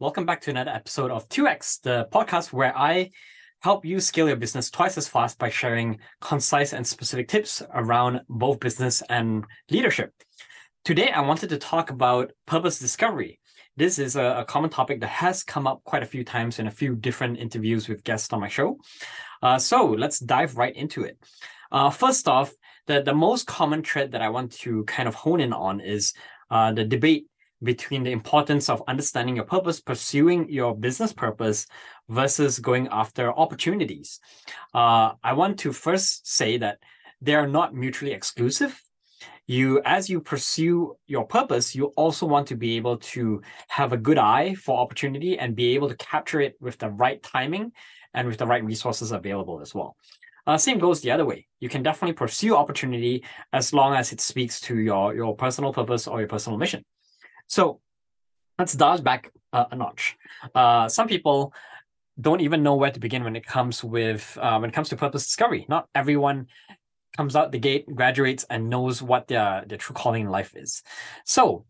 Welcome back to another episode of 2x, the podcast where I help you scale your business twice as fast by sharing concise and specific tips around both business and leadership. Today, I wanted to talk about purpose discovery. This is a, a common topic that has come up quite a few times in a few different interviews with guests on my show. Uh, so let's dive right into it. Uh, first off, the, the most common thread that I want to kind of hone in on is uh, the debate between the importance of understanding your purpose, pursuing your business purpose versus going after opportunities. Uh, I want to first say that they are not mutually exclusive. You, as you pursue your purpose, you also want to be able to have a good eye for opportunity and be able to capture it with the right timing and with the right resources available as well. Uh, same goes the other way. You can definitely pursue opportunity as long as it speaks to your, your personal purpose or your personal mission. So let's dial back uh, a notch. Uh, some people don't even know where to begin when it comes with uh, when it comes to purpose discovery. Not everyone comes out the gate, graduates, and knows what their their true calling in life is. So,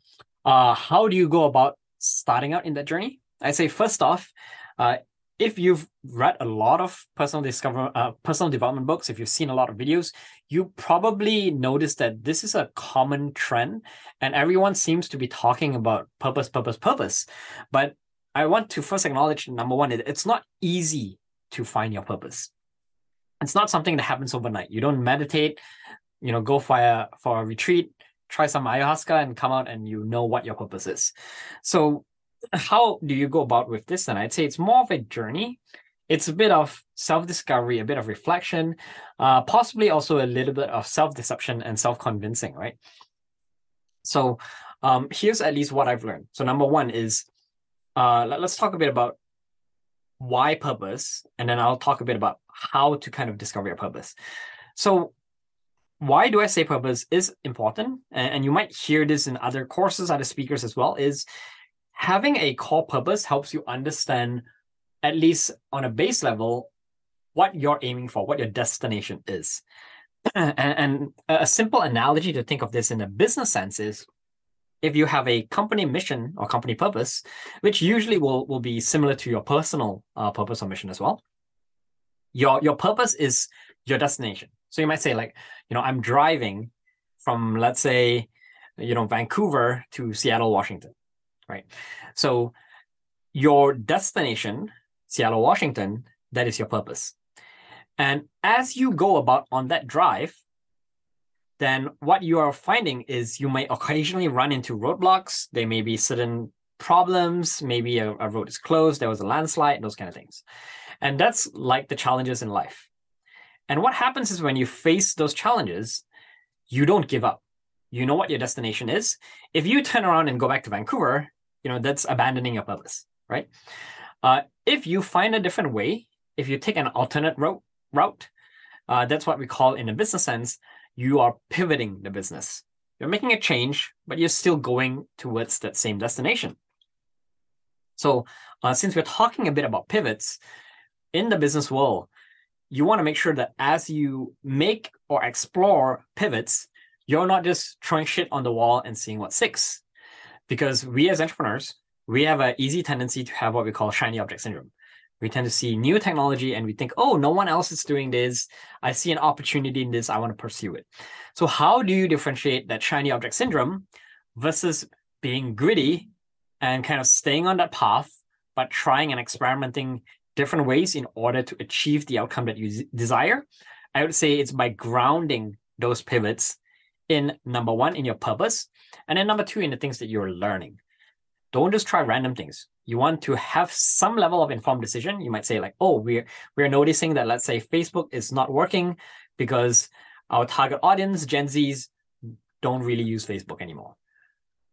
uh, how do you go about starting out in that journey? I say first off, uh, if you've read a lot of personal discover uh, personal development books if you've seen a lot of videos you probably notice that this is a common trend and everyone seems to be talking about purpose purpose purpose. But i want to first acknowledge number one it's not easy to find your purpose. It's not something that happens overnight. You don't meditate you know go for a for a retreat try some ayahuasca and come out and you know what your purpose is. So how do you go about with this? And I'd say it's more of a journey. It's a bit of self-discovery, a bit of reflection, uh, possibly also a little bit of self-deception and self-convincing, right? So um, here's at least what I've learned. So number one is uh, let, us talk a bit about why purpose, and then I'll talk a bit about how to kind of discover your purpose. So why do I say purpose is important? And, and you might hear this in other courses, other speakers as well, is having a core purpose helps you understand, at least on a base level, what you're aiming for, what your destination is. and, a simple analogy to think of this in a business sense is if you have a company mission or company purpose, which usually will, will be similar to your personal uh, purpose or mission as well, your, your purpose is your destination. So you might say, like, you know, I'm driving from, let's say, you know, Vancouver to Seattle, Washington right? So your destination, Seattle, Washington, that is your purpose. And as you go about on that drive, then what you are finding is you may occasionally run into roadblocks. There may be certain problems. Maybe a, a road is closed, there was a landslide, those kind of things. And that's like the challenges in life. And what happens is when you face those challenges, you don't give up. You know what your destination is. If you turn around and go back to Vancouver, you know that's abandoning your purpose right? Uh, if you find a different way if you take an alternate route route uh, that's what we call in a business sense you are pivoting the business. You're making a change but you're still going towards that same destination. So uh, since we're talking a bit about pivots in the business world you want to make sure that as you make or explore pivots you're not just throwing shit on the wall and seeing what sticks because we as entrepreneurs, we have an easy tendency to have what we call shiny object syndrome. We tend to see new technology and we think, oh, no one else is doing this. I see an opportunity in this. I want to pursue it. So, how do you differentiate that shiny object syndrome versus being gritty and kind of staying on that path, but trying and experimenting different ways in order to achieve the outcome that you desire? I would say it's by grounding those pivots in number one, in your purpose, and then number two, in the things that you're learning. Don't just try random things. You want to have some level of informed decision. You might say, like, oh, we're we're noticing that let's say Facebook is not working because our target audience, Gen Zs, don't really use Facebook anymore.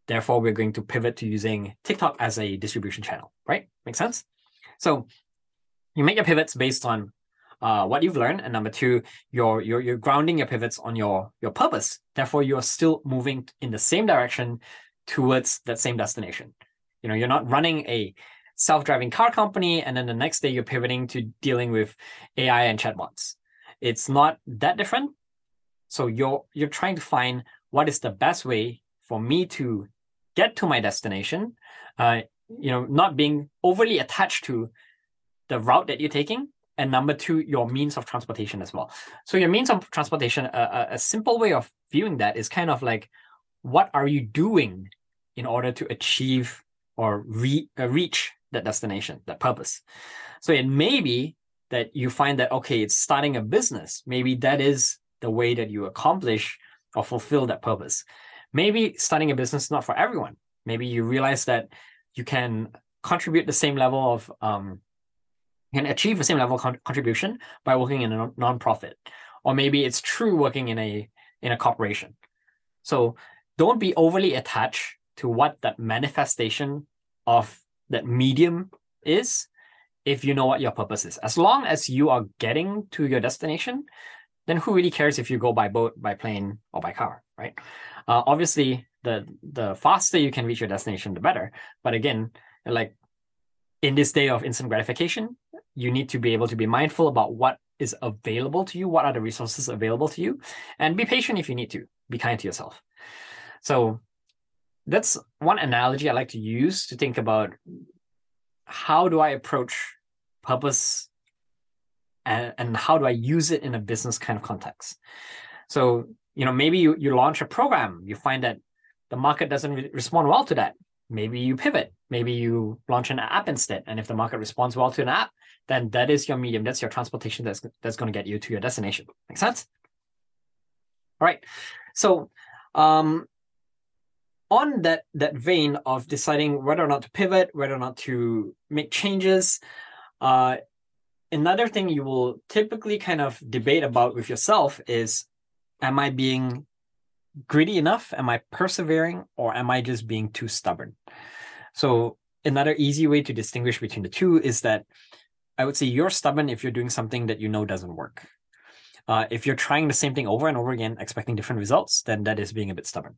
Therefore, we're going to pivot to using TikTok as a distribution channel, right? Make sense? So you make your pivots based on uh, what you've learned, and number two, you're, you're you're grounding your pivots on your your purpose. Therefore, you are still moving in the same direction towards that same destination. You know, you're not running a self-driving car company, and then the next day you're pivoting to dealing with AI and chatbots. It's not that different. So you're you're trying to find what is the best way for me to get to my destination uh, you know, not being overly attached to the route that you're taking. And number two, your means of transportation as well. So your means of transportation, a, a simple way of viewing that is kind of like, what are you doing in order to achieve or re- uh, reach that destination, that purpose? So it may be that you find that, okay, it's starting a business. Maybe that is the way that you accomplish or fulfill that purpose. Maybe starting a business is not for everyone. Maybe you realize that you can contribute the same level of um, can achieve the same level of con- contribution by working in a non-profit or maybe it's true working in a in a corporation. So don't be overly attached to what that manifestation of that medium is if you know what your purpose is. As long as you are getting to your destination then who really cares if you go by boat by plane or by car right? Uh, obviously the the faster you can reach your destination the better. But again like in this day of instant gratification you need to be able to be mindful about what is available to you, what are the resources available to you, and be patient if you need to. Be kind to yourself. So that's one analogy I like to use to think about how do I approach purpose and, and how do I use it in a business kind of context. So, you know, maybe you, you launch a program, you find that the market doesn't re- respond well to that. Maybe you pivot, maybe you launch an app instead. And if the market responds well to an app, then that is your medium. That's your transportation that's, that's going to get you to your destination. Make sense? All right. So um, on that, that vein of deciding whether or not to pivot, whether or not to make changes, uh, another thing you will typically kind of debate about with yourself is, am I being greedy enough? Am I persevering or am I just being too stubborn? So another easy way to distinguish between the two is that I would say you're stubborn if you're doing something that you know doesn't work. Uh, if you're trying the same thing over and over again, expecting different results, then that is being a bit stubborn.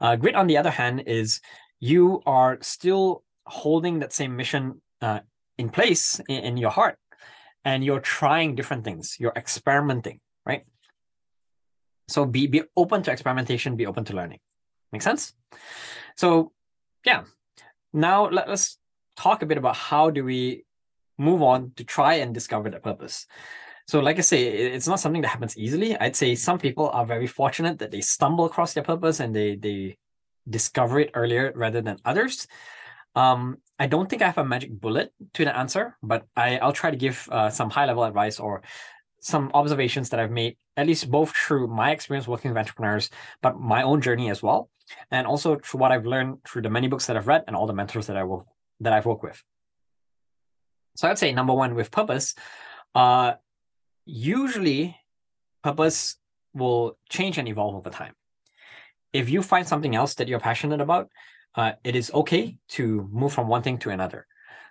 Uh, grit, on the other hand, is you are still holding that same mission uh, in place in, in your heart, and you're trying different things. You're experimenting, right? So be be open to experimentation. Be open to learning. Make sense? So, yeah. Now let, us talk a bit about how do we move on to try and discover their purpose. So, like I say, it's not something that happens easily. I'd say some people are very fortunate that they stumble across their purpose and they they discover it earlier rather than others. Um, I don't think I have a magic bullet to the answer, but I, I'll try to give uh, some high level advice or some observations that I've made, at least both through my experience working with entrepreneurs, but my own journey as well, and also through what I've learned through the many books that I've read and all the mentors that I work that I've worked with. So I'd say number one with purpose, uh, usually purpose will change and evolve over time. If you find something else that you're passionate about, uh, it is okay to move from one thing to another.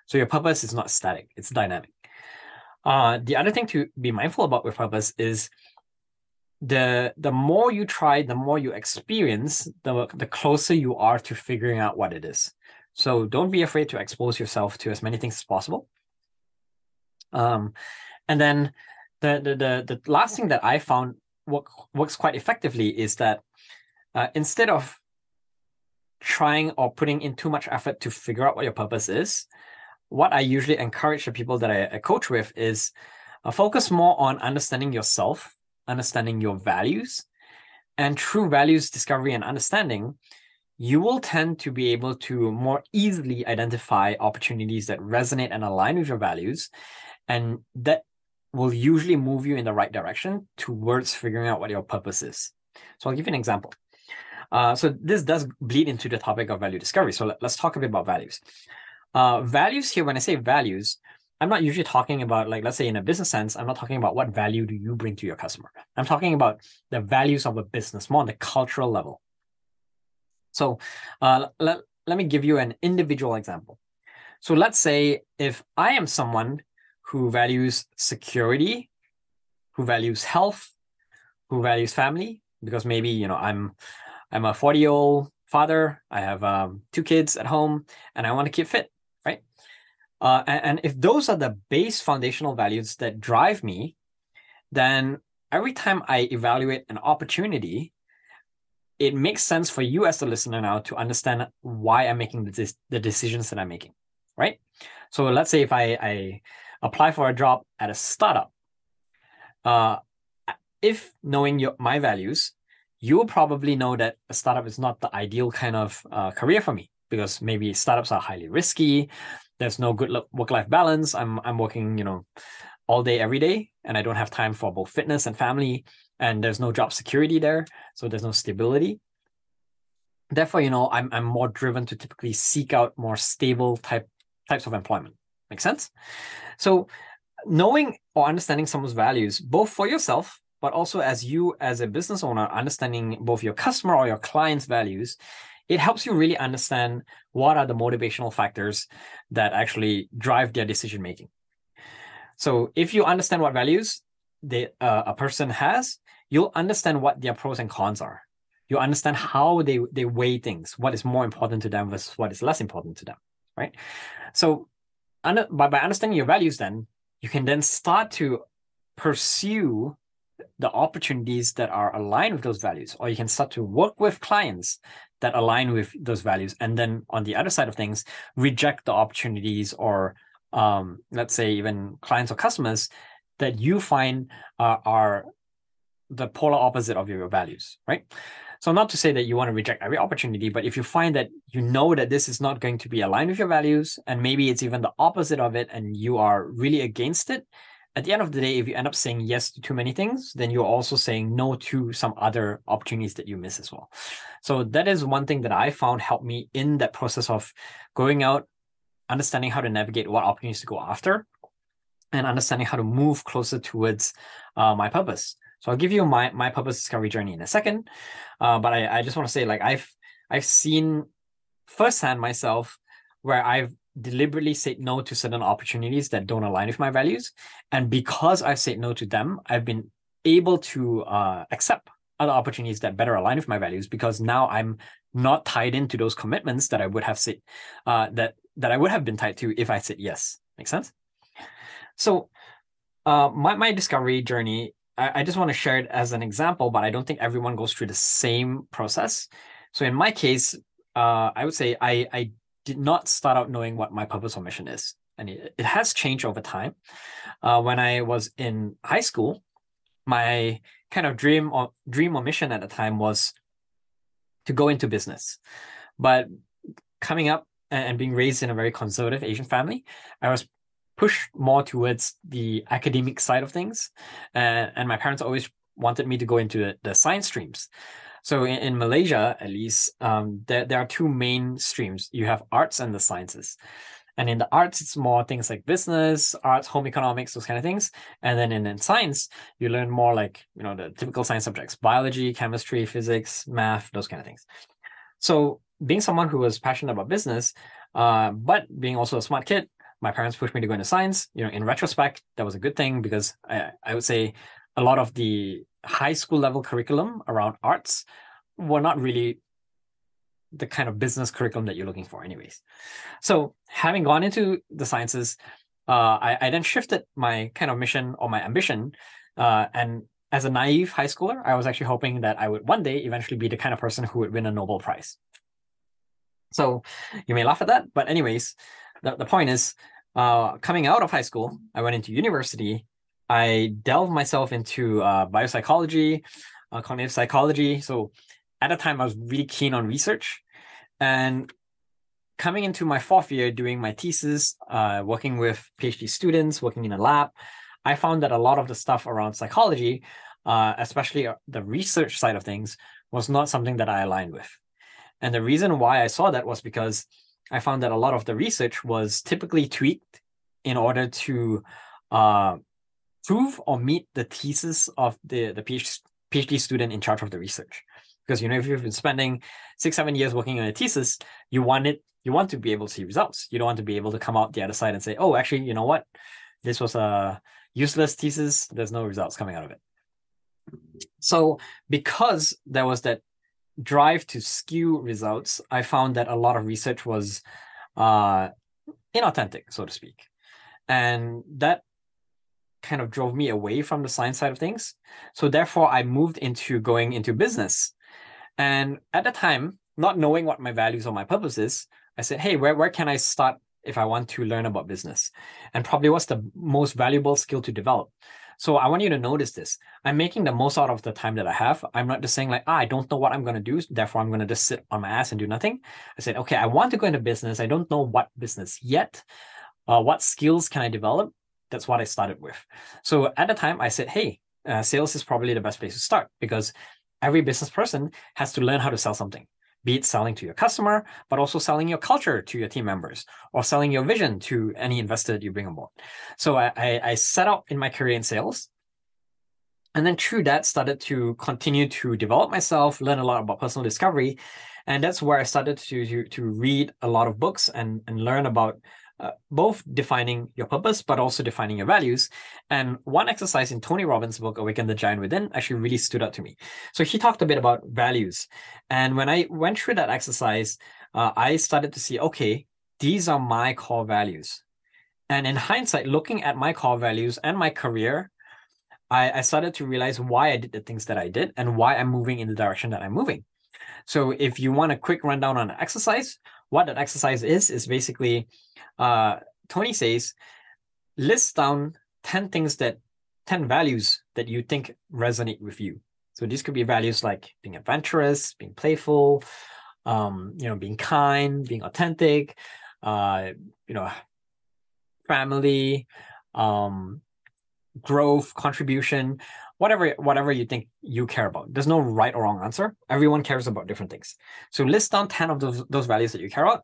So your purpose is not static; it's dynamic. Uh, the other thing to be mindful about with purpose is the the more you try, the more you experience, the the closer you are to figuring out what it is. So don't be afraid to expose yourself to as many things as possible. Um, and then the, the the the last thing that I found work, works quite effectively is that uh, instead of trying or putting in too much effort to figure out what your purpose is, what I usually encourage the people that I, I coach with is uh, focus more on understanding yourself, understanding your values, and through values discovery and understanding, you will tend to be able to more easily identify opportunities that resonate and align with your values and that will usually move you in the right direction towards figuring out what your purpose is. So I'll give you an example. Uh, so this does bleed into the topic of value discovery. So let, us talk a bit about values. Uh, values here, when I say values, I'm not usually talking about like, let's say in a business sense, I'm not talking about what value do you bring to your customer. I'm talking about the values of a business, more on the cultural level. So uh, let, let me give you an individual example. So let's say if I am someone who values security, who values health, who values family, because maybe you know I'm I'm a 40 year old father, I have um, two kids at home, and I want to keep fit, right? Uh, and, and if those are the base foundational values that drive me, then every time I evaluate an opportunity, it makes sense for you as the listener now to understand why I'm making the, the decisions that I'm making, right? So let's say if I, I apply for a job at a startup, uh, if knowing your my values, you'll probably know that a startup is not the ideal kind of uh, career for me because maybe startups are highly risky. There's no good work-life balance. I'm I'm working, you know, all day every day, and I don't have time for both fitness and family. And there's no job security there, so there's no stability. Therefore, you know, I'm I'm more driven to typically seek out more stable type types of employment. Make sense? So knowing or understanding someone's values, both for yourself, but also as you as a business owner, understanding both your customer or your client's values, it helps you really understand what are the motivational factors that actually drive their decision making. So if you understand what values they, uh, a person has, you'll understand what their pros and cons are. You understand how they they weigh things, what is more important to them versus what is less important to them, right? So, by, by understanding your values, then you can then start to pursue the opportunities that are aligned with those values, or you can start to work with clients that align with those values. And then on the other side of things, reject the opportunities or um, let's say even clients or customers that you find uh, are the polar opposite of your values, right? So not to say that you want to reject every opportunity, but if you find that you know that this is not going to be aligned with your values, and maybe it's even the opposite of it, and you are really against it, at the end of the day, if you end up saying yes to too many things, then you're also saying no to some other opportunities that you miss as well. So that is one thing that I found helped me in that process of going out, understanding how to navigate what opportunities to go after, and understanding how to move closer towards uh, my purpose. So I'll give you my my purpose discovery journey in a second, uh, but I, I just want to say like I've I've seen firsthand myself where I've deliberately said no to certain opportunities that don't align with my values. And because I've said no to them, I've been able to uh, accept other opportunities that better align with my values because now I'm not tied into those commitments that I would have said uh, that that I would have been tied to if I said yes. Make sense? So uh, my my discovery journey, I, I just want to share it as an example, but I don't think everyone goes through the same process. So in my case, uh, I would say I I did not start out knowing what my purpose or mission is. And it, it has changed over time. Uh, when I was in high school, my kind of dream or dream or mission at the time was to go into business. But coming up and being raised in a very conservative Asian family, I was pushed more towards the academic side of things. Uh, and my parents always wanted me to go into the, the science streams. So in, in Malaysia, at least, um, there, there are two main streams. You have arts and the sciences. And in the arts, it's more things like business, arts, home economics, those kind of things. And then in, in science, you learn more like, you know, the typical science subjects, biology, chemistry, physics, math, those kind of things. So being someone who was passionate about business, uh, but being also a smart kid, my parents pushed me to go into science. You know, in retrospect, that was a good thing because I, I would say a lot of the high school level curriculum around arts were not really the kind of business curriculum that you're looking for anyways so having gone into the sciences uh, I, I, then shifted my kind of mission or my ambition uh, and as a naive high schooler i was actually hoping that i would one day eventually be the kind of person who would win a nobel prize so you may laugh at that but anyways the, the point is uh, coming out of high school i went into university I delved myself into uh, biopsychology, uh, cognitive psychology. So at the time, I was really keen on research. And coming into my fourth year, doing my thesis, uh, working with PhD students, working in a lab, I found that a lot of the stuff around psychology, uh, especially uh, the research side of things, was not something that I aligned with. And the reason why I saw that was because I found that a lot of the research was typically tweaked in order to uh, prove or meet the thesis of the, the PhD student in charge of the research. Because you know, if you've been spending six, seven years working on a thesis, you want it, you want to be able to see results. You don't want to be able to come out the other side and say, oh, actually, you know what? This was a useless thesis. There's no results coming out of it. So because there was that drive to skew results, I found that a lot of research was uh, inauthentic, so to speak. And that kind of drove me away from the science side of things. So therefore, I moved into going into business. And at the time, not knowing what my values or my purpose is, I said, hey, where, where can I start if I want to learn about business? And probably what's the most valuable skill to develop? So I want you to notice this. I'm making the most out of the time that I have. I'm not just saying like, ah, I don't know what I'm going to do. Therefore, I'm going to just sit on my ass and do nothing. I said, okay, I want to go into business. I don't know what business yet. Uh, what skills can I develop? That's what I started with. So at the time, I said, hey, uh, sales is probably the best place to start because every business person has to learn how to sell something be it selling to your customer, but also selling your culture to your team members or selling your vision to any investor that you bring on board. So I, I, set out in my career in sales. And then through that, started to continue to develop myself, learn a lot about personal discovery. And that's where I started to, to, to read a lot of books and, and learn about uh, both defining your purpose, but also defining your values. And one exercise in Tony Robbins' book, Awaken the Giant Within, actually really stood out to me. So he talked a bit about values. And when I went through that exercise, uh, I started to see, okay, these are my core values. And in hindsight, looking at my core values and my career, I, I started to realize why I did the things that I did and why I'm moving in the direction that I'm moving. So if you want a quick rundown on an exercise, what that exercise is is basically uh, Tony says list down 10 things that 10 values that you think resonate with you. So these could be values like being adventurous, being playful, um, you know, being kind, being authentic, uh, you know, family, um, growth, contribution, whatever whatever you think you care about. There's no right or wrong answer. Everyone cares about different things. So list down 10 of those, those values that you care about.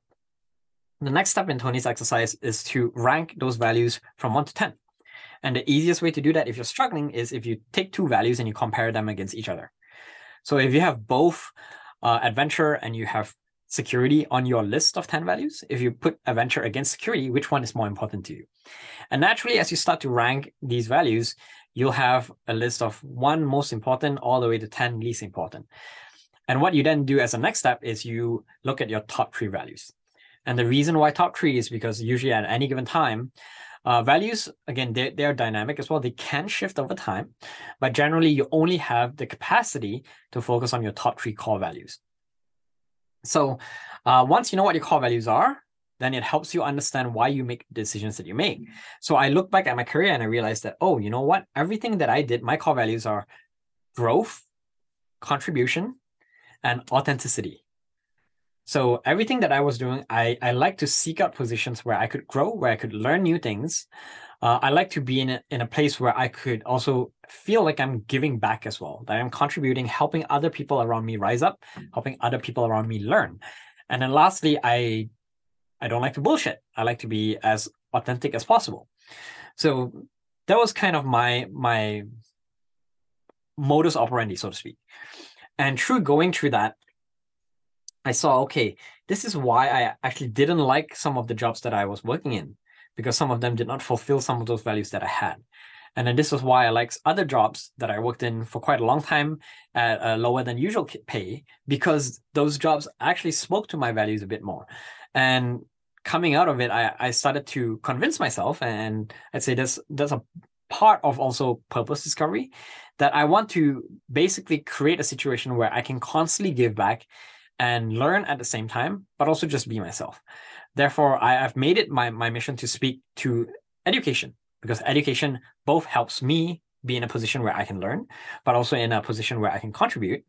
The next step in Tony's exercise is to rank those values from 1 to 10. And the easiest way to do that if you're struggling is if you take two values and you compare them against each other. So if you have both uh, adventure and you have security on your list of 10 values, if you put adventure against security, which one is more important to you? And naturally, as you start to rank these values, you'll have a list of one most important all the way to 10 least important. And what you then do as a next step is you look at your top three values. And the reason why top three is because usually at any given time, uh, values, again, they're, they're dynamic as well. They can shift over time, but generally you only have the capacity to focus on your top three core values. So uh, once you know what your core values are, then it helps you understand why you make decisions that you make. So I look back at my career and I realized that, oh, you know what? Everything that I did, my core values are growth, contribution, and authenticity. So everything that I was doing, I, I like to seek out positions where I could grow, where I could learn new things. Uh, I like to be in a, in a place where I could also feel like I'm giving back as well, that I'm contributing, helping other people around me rise up, helping other people around me learn. And then lastly, I I don't like to bullshit. I like to be as authentic as possible. So that was kind of my my modus operandi, so to speak. And through going through that, I saw, okay, this is why I actually didn't like some of the jobs that I was working in, because some of them did not fulfill some of those values that I had. And then this was why I liked other jobs that I worked in for quite a long time at a lower than usual pay, because those jobs actually spoke to my values a bit more. And coming out of it, I, I started to convince myself, and I'd say there's there's a part of also purpose discovery that I want to basically create a situation where I can constantly give back and learn at the same time, but also just be myself. Therefore, I, have made it my, my mission to speak to education because education both helps me be in a position where I can learn, but also in a position where I can contribute.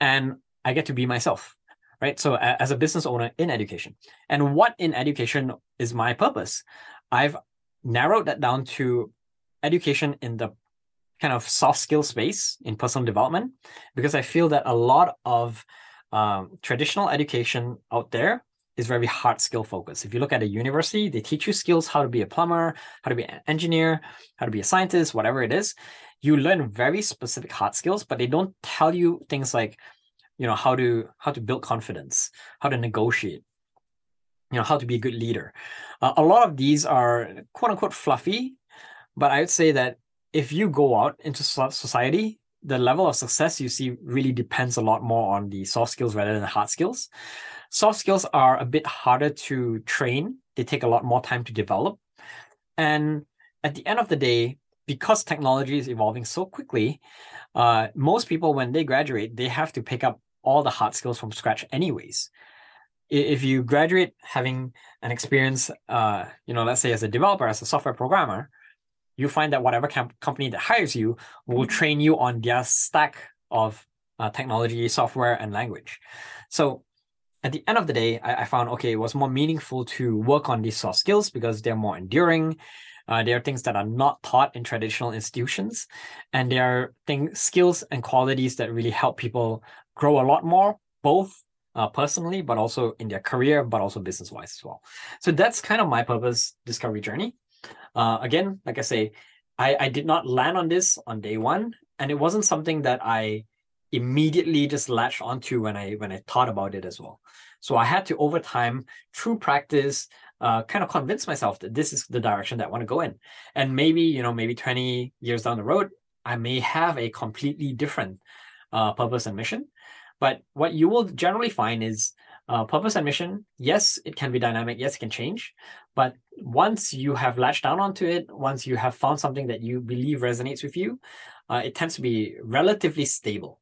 And I get to be myself right? So as a business owner in education, and what in education is my purpose? I've narrowed that down to education in the kind of soft skill space in personal development, because I feel that a lot of um, traditional education out there is very hard skill focused. If you look at a university, they teach you skills how to be a plumber, how to be an engineer, how to be a scientist, whatever it is. You learn very specific hard skills, but they don't tell you things like you know how to how to build confidence how to negotiate you know how to be a good leader. Uh, a lot of these are quote unquote fluffy but i would say that if you go out into society the level of success you see really depends a lot more on the soft skills rather than the hard skills. Soft skills are a bit harder to train. They take a lot more time to develop. And at the end of the day because technology is evolving so quickly uh, most people when they graduate they have to pick up all the hard skills from scratch anyways. If you graduate having an experience uh you know let's say as a developer as a software programmer you find that whatever company that hires you will mm-hmm. train you on their stack of uh, technology software and language. So at the end of the day I, I, found okay it was more meaningful to work on these soft skills because they're more enduring uh, there are things that are not taught in traditional institutions, and there are things, skills and qualities that really help people grow a lot more, both uh, personally, but also in their career, but also business wise as well. So that's kind of my purpose discovery journey. Uh, again, like I say, I, I did not land on this on day one, and it wasn't something that I immediately just latched onto when I when I thought about it as well. So I had to over time, through practice, uh, kind of convince myself that this is the direction that I want to go in. And maybe, you know, maybe 20 years down the road, I may have a completely different uh, purpose and mission. But what you will generally find is uh, purpose and mission, yes, it can be dynamic, yes, it can change. But once you have latched down onto it, once you have found something that you believe resonates with you, uh, it tends to be relatively stable.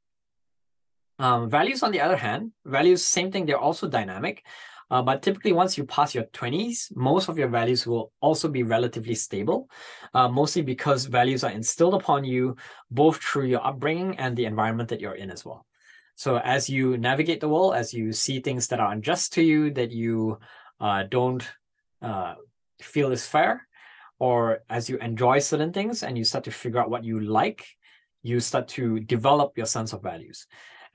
Um, values, on the other hand, values, same thing, they're also dynamic. Uh, but typically, once you pass your 20s, most of your values will also be relatively stable, uh, mostly because values are instilled upon you both through your upbringing and the environment that you're in as well. So, as you navigate the world, as you see things that are unjust to you, that you uh, don't uh, feel is fair, or as you enjoy certain things and you start to figure out what you like, you start to develop your sense of values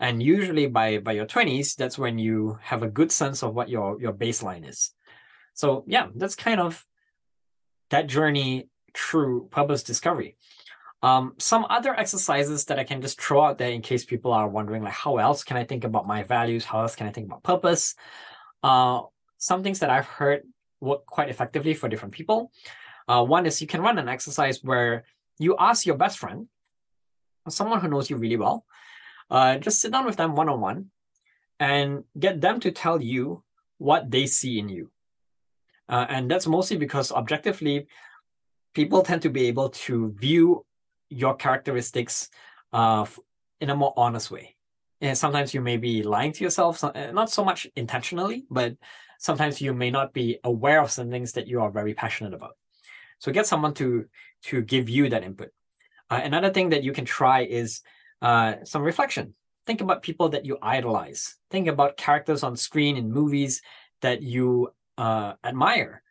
and usually by by your 20s that's when you have a good sense of what your your baseline is. So yeah that's kind of that journey through purpose discovery. Um, some other exercises that i can just throw out there in case people are wondering like how else can i think about my values? How else can i think about purpose? Uh, some things that i've heard work quite effectively for different people. Uh, one is you can run an exercise where you ask your best friend someone who knows you really well uh, just sit down with them one on one and get them to tell you what they see in you. Uh, and that's mostly because objectively, people tend to be able to view your characteristics uh, in a more honest way. And sometimes you may be lying to yourself, uh, not so much intentionally, but sometimes you may not be aware of some things that you are very passionate about. So get someone to to give you that input. Uh, another thing that you can try is uh, some reflection. Think about people that you idolize. Think about characters on screen in movies that you uh, admire.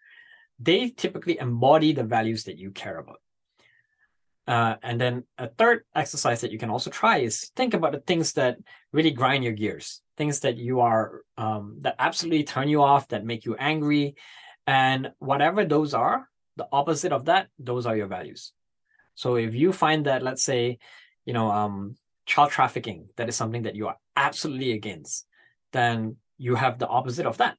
They typically embody the values that you care about. Uh, and then a third exercise that you can also try is think about the things that really grind your gears, things that you are um, that absolutely turn you off, that make you angry, and whatever those are, the opposite of that, those are your values. So if you find that, let's say, you know, um, child trafficking, that is something that you are absolutely against, then you have the opposite of that.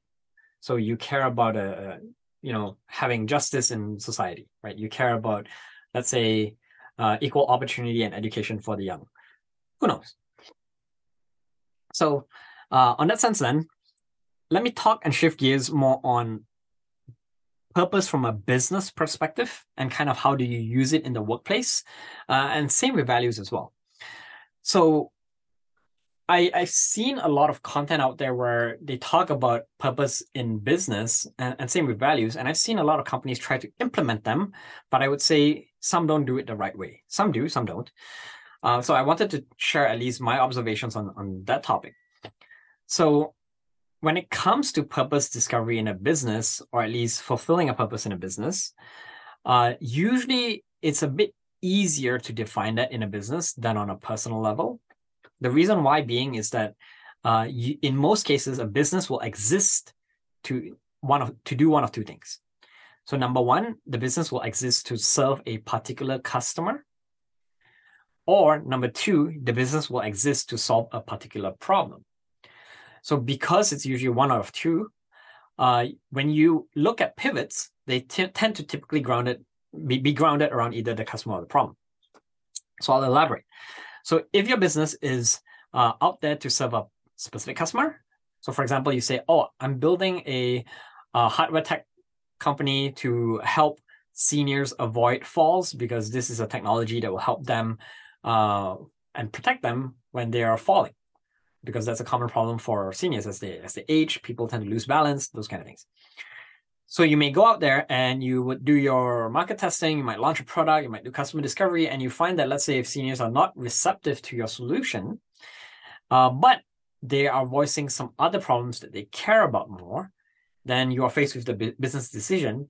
So you care about a, uh, you know, having justice in society, right? You care about, let's say, uh, equal opportunity and education for the young. Who knows? So, uh, on that sense, then, let me talk and shift gears more on purpose from a business perspective and kind of how do you use it in the workplace, uh, and same with values as well. So I, I've seen a lot of content out there where they talk about purpose in business and, and same with values. And I've seen a lot of companies try to implement them, but I would say some don't do it the right way. Some do, some don't. Uh, so I wanted to share at least my observations on, on that topic. So when it comes to purpose discovery in a business, or at least fulfilling a purpose in a business, uh, usually it's a bit easier to define that in a business than on a personal level. The reason why being is that uh, you, in most cases, a business will exist to one of to do one of two things. So number one, the business will exist to serve a particular customer, or number two, the business will exist to solve a particular problem. So because it's usually one out of two, uh, when you look at pivots, they t- tend to typically ground it be, be grounded around either the customer or the problem. So I'll elaborate. So if your business is uh, out there to serve a specific customer, so for example, you say, "Oh, I'm building a, a hardware tech company to help seniors avoid falls because this is a technology that will help them uh, and protect them when they are falling." because that's a common problem for seniors as they as they age. People tend to lose balance, those kind of things. So you may go out there and you would do your market testing, you might launch a product, you might do customer discovery, and you find that let's say if seniors are not receptive to your solution, uh, but they are voicing some other problems that they care about more, then you are faced with the business decision: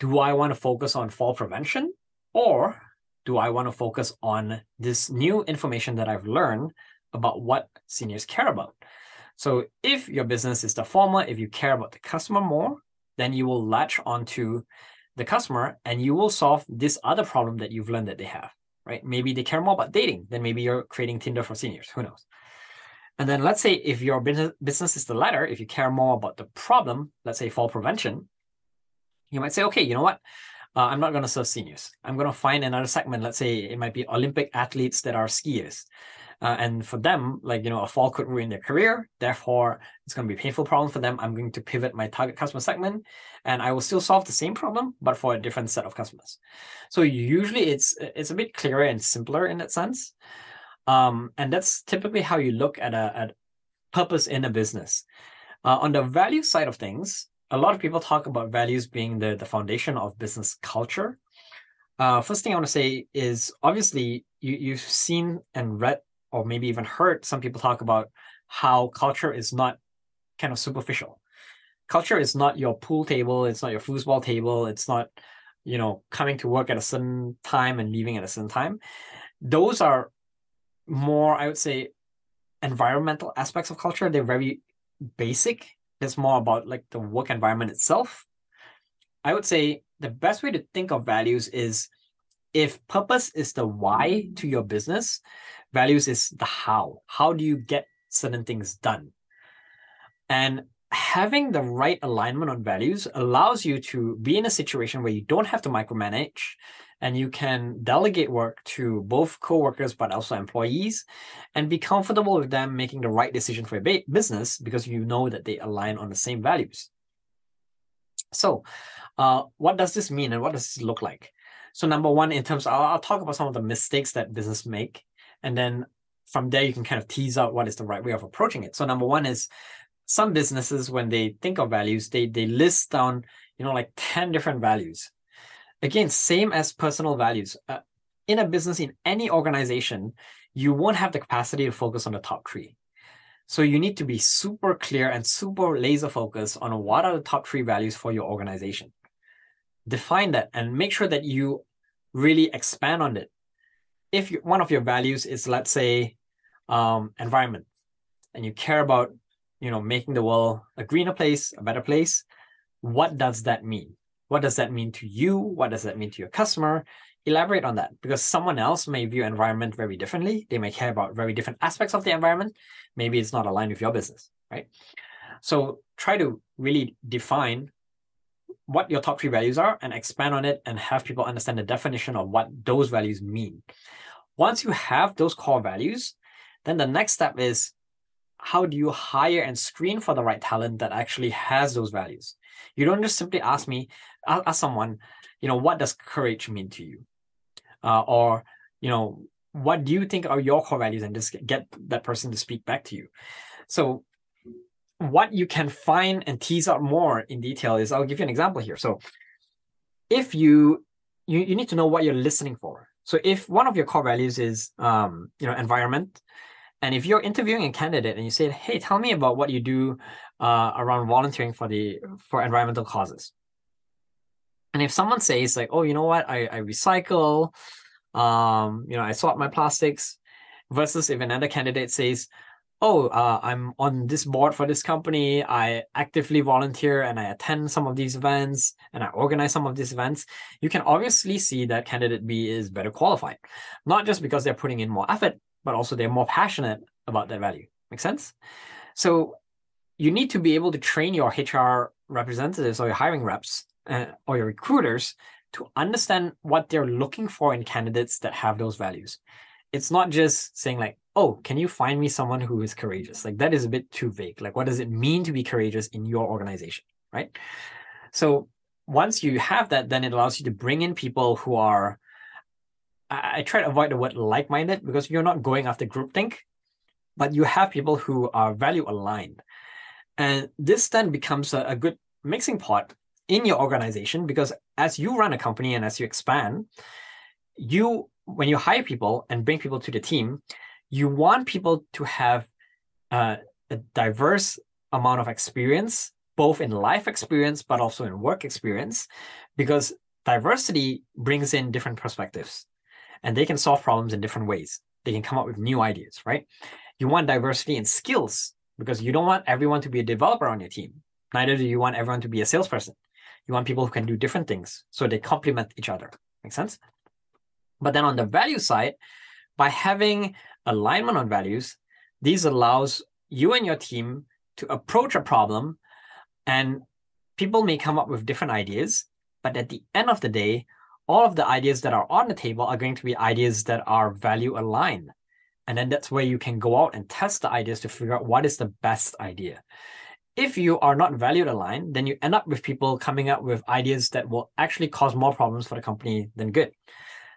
Do I want to focus on fall prevention, or do I want to focus on this new information that I've learned about what seniors care about? So if your business is the former, if you care about the customer more, then you will latch onto the customer and you will solve this other problem that you've learned that they have, right? Maybe they care more about dating, then maybe you're creating Tinder for seniors, who knows? And then let's say if your business business is the latter, if you care more about the problem, let's say fall prevention, you might say, okay, you know what? Uh, I'm not going to serve seniors. I'm going to find another segment. Let's say it might be Olympic athletes that are skiers. Uh, and for them, like, you know, a fall could ruin their career. Therefore, it's going to be a painful problem for them. I'm going to pivot my target customer segment and I will still solve the same problem, but for a different set of customers. So usually it's, it's a bit clearer and simpler in that sense. Um, and that's typically how you look at a, at purpose in a business. Uh, on the value side of things, a lot of people talk about values being the, the foundation of business culture. Uh, first thing I want to say is obviously you, you've seen and read or maybe even heard some people talk about how culture is not kind of superficial. Culture is not your pool table, it's not your foosball table, it's not, you know, coming to work at a certain time and leaving at a certain time. Those are more, I would say, environmental aspects of culture. They're very basic. It's more about like the work environment itself. I would say the best way to think of values is if purpose is the why to your business, values is the how. How do you get certain things done? And having the right alignment on values allows you to be in a situation where you don't have to micromanage and you can delegate work to both co-workers but also employees and be comfortable with them making the right decision for your business because you know that they align on the same values so uh, what does this mean and what does this look like so number one in terms I'll, I'll talk about some of the mistakes that business make and then from there, you can kind of tease out what is the right way of approaching it. So number one is some businesses, when they think of values, they they list down, you know, like 10 different values. Again, same as personal values. Uh, in a business, in any organization, you won't have the capacity to focus on the top three. So you need to be super clear and super laser focused on what are the top three values for your organization. Define that and make sure that you really expand on it if you, one of your values is let's say um, environment and you care about you know making the world a greener place a better place what does that mean? What does that mean to you? What does that mean to your customer? Elaborate on that because someone else may view environment very differently. They may care about very different aspects of the environment. Maybe it's not aligned with your business right? So try to really define what your top three values are and expand on it and have people understand the definition of what those values mean. Once you have those core values, then the next step is how do you hire and screen for the right talent that actually has those values? You don't just simply ask me, ask someone, you know, what does courage mean to you? Uh, or, you know, what do you think are your core values and just get that person to speak back to you. So what you can find and tease out more in detail is I'll give you an example here. So if you you, you need to know what you're listening for. So if one of your core values is um, you know, environment, and if you're interviewing a candidate and you say, hey, tell me about what you do uh, around volunteering for the for environmental causes. And if someone says like, oh, you know what, I, I recycle, um, you know, I sort my plastics, versus if another candidate says, oh, uh, I'm on this board for this company. I actively volunteer and I attend some of these events and I organize some of these events. You can obviously see that candidate B is better qualified, not just because they're putting in more effort, but also they're more passionate about that value. Make sense? So you need to be able to train your HR representatives or your hiring reps uh, or your recruiters to understand what they're looking for in candidates that have those values. It's not just saying like, oh, can you find me someone who is courageous? Like that is a bit too vague. Like, what does it mean to be courageous in your organization? Right. So once you have that, then it allows you to bring in people who are, I, I try to avoid the word like minded because you're not going after groupthink. but you have people who are value aligned. And this then becomes a, a good mixing pot in your organization because as you run a company and as you expand, you when you hire people and bring people to the team, you want people to have uh, a diverse amount of experience, both in life experience but also in work experience, because diversity brings in different perspectives, and they can solve problems in different ways. They can come up with new ideas, right? You want diversity in skills because you don't want everyone to be a developer on your team. Neither do you want everyone to be a salesperson. You want people who can do different things so they complement each other. Make sense? But then on the value side, by having alignment on values, these allows you and your team to approach a problem and people may come up with different ideas, but at the end of the day, all of the ideas that are on the table are going to be ideas that are value aligned. And then that's where you can go out and test the ideas to figure out what is the best idea. If you are not value aligned, then you end up with people coming up with ideas that will actually cause more problems for the company than good.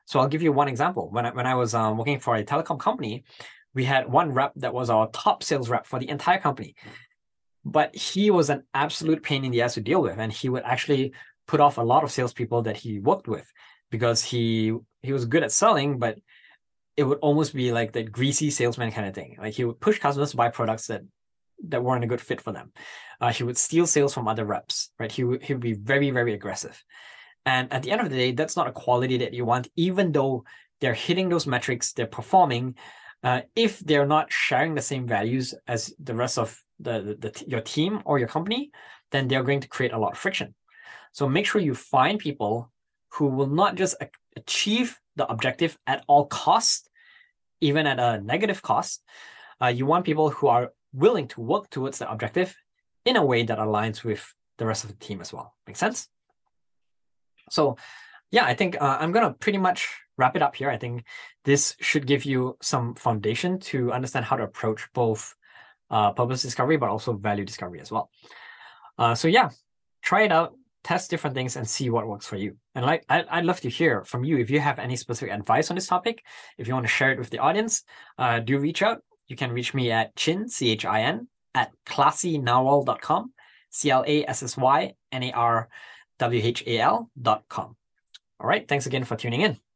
So I'll give you one example. When I, when I was um, working for a telecom company, we had one rep that was our top sales rep for the entire company. But he was an absolute pain in the ass to deal with. And he would actually put off a lot of salespeople that he worked with because he he was good at selling, but it would almost be like that greasy salesman kind of thing. Like he would push customers to buy products that that weren't a good fit for them. Uh, he would steal sales from other reps, right? He would he would be very very aggressive, and at the end of the day, that's not a quality that you want. Even though they're hitting those metrics, they're performing. Uh, if they're not sharing the same values as the rest of the, the, the your team or your company, then they're going to create a lot of friction. So make sure you find people who will not just achieve the objective at all costs, even at a negative cost. Uh, you want people who are willing to work towards the objective in a way that aligns with the rest of the team as well. Make sense? So, yeah, I think uh, I'm gonna pretty much wrap it up here. I think this should give you some foundation to understand how to approach both uh, purpose discovery, but also value discovery as well. Uh, so yeah, try it out, test different things, and see what works for you. And like, I, I'd love to hear from you if you have any specific advice on this topic. If you want to share it with the audience, uh, do reach out. You can reach me at chin c h i n at classynarwhal.com, c l a s s y n a r w h a l dot com. All right, thanks again for tuning in.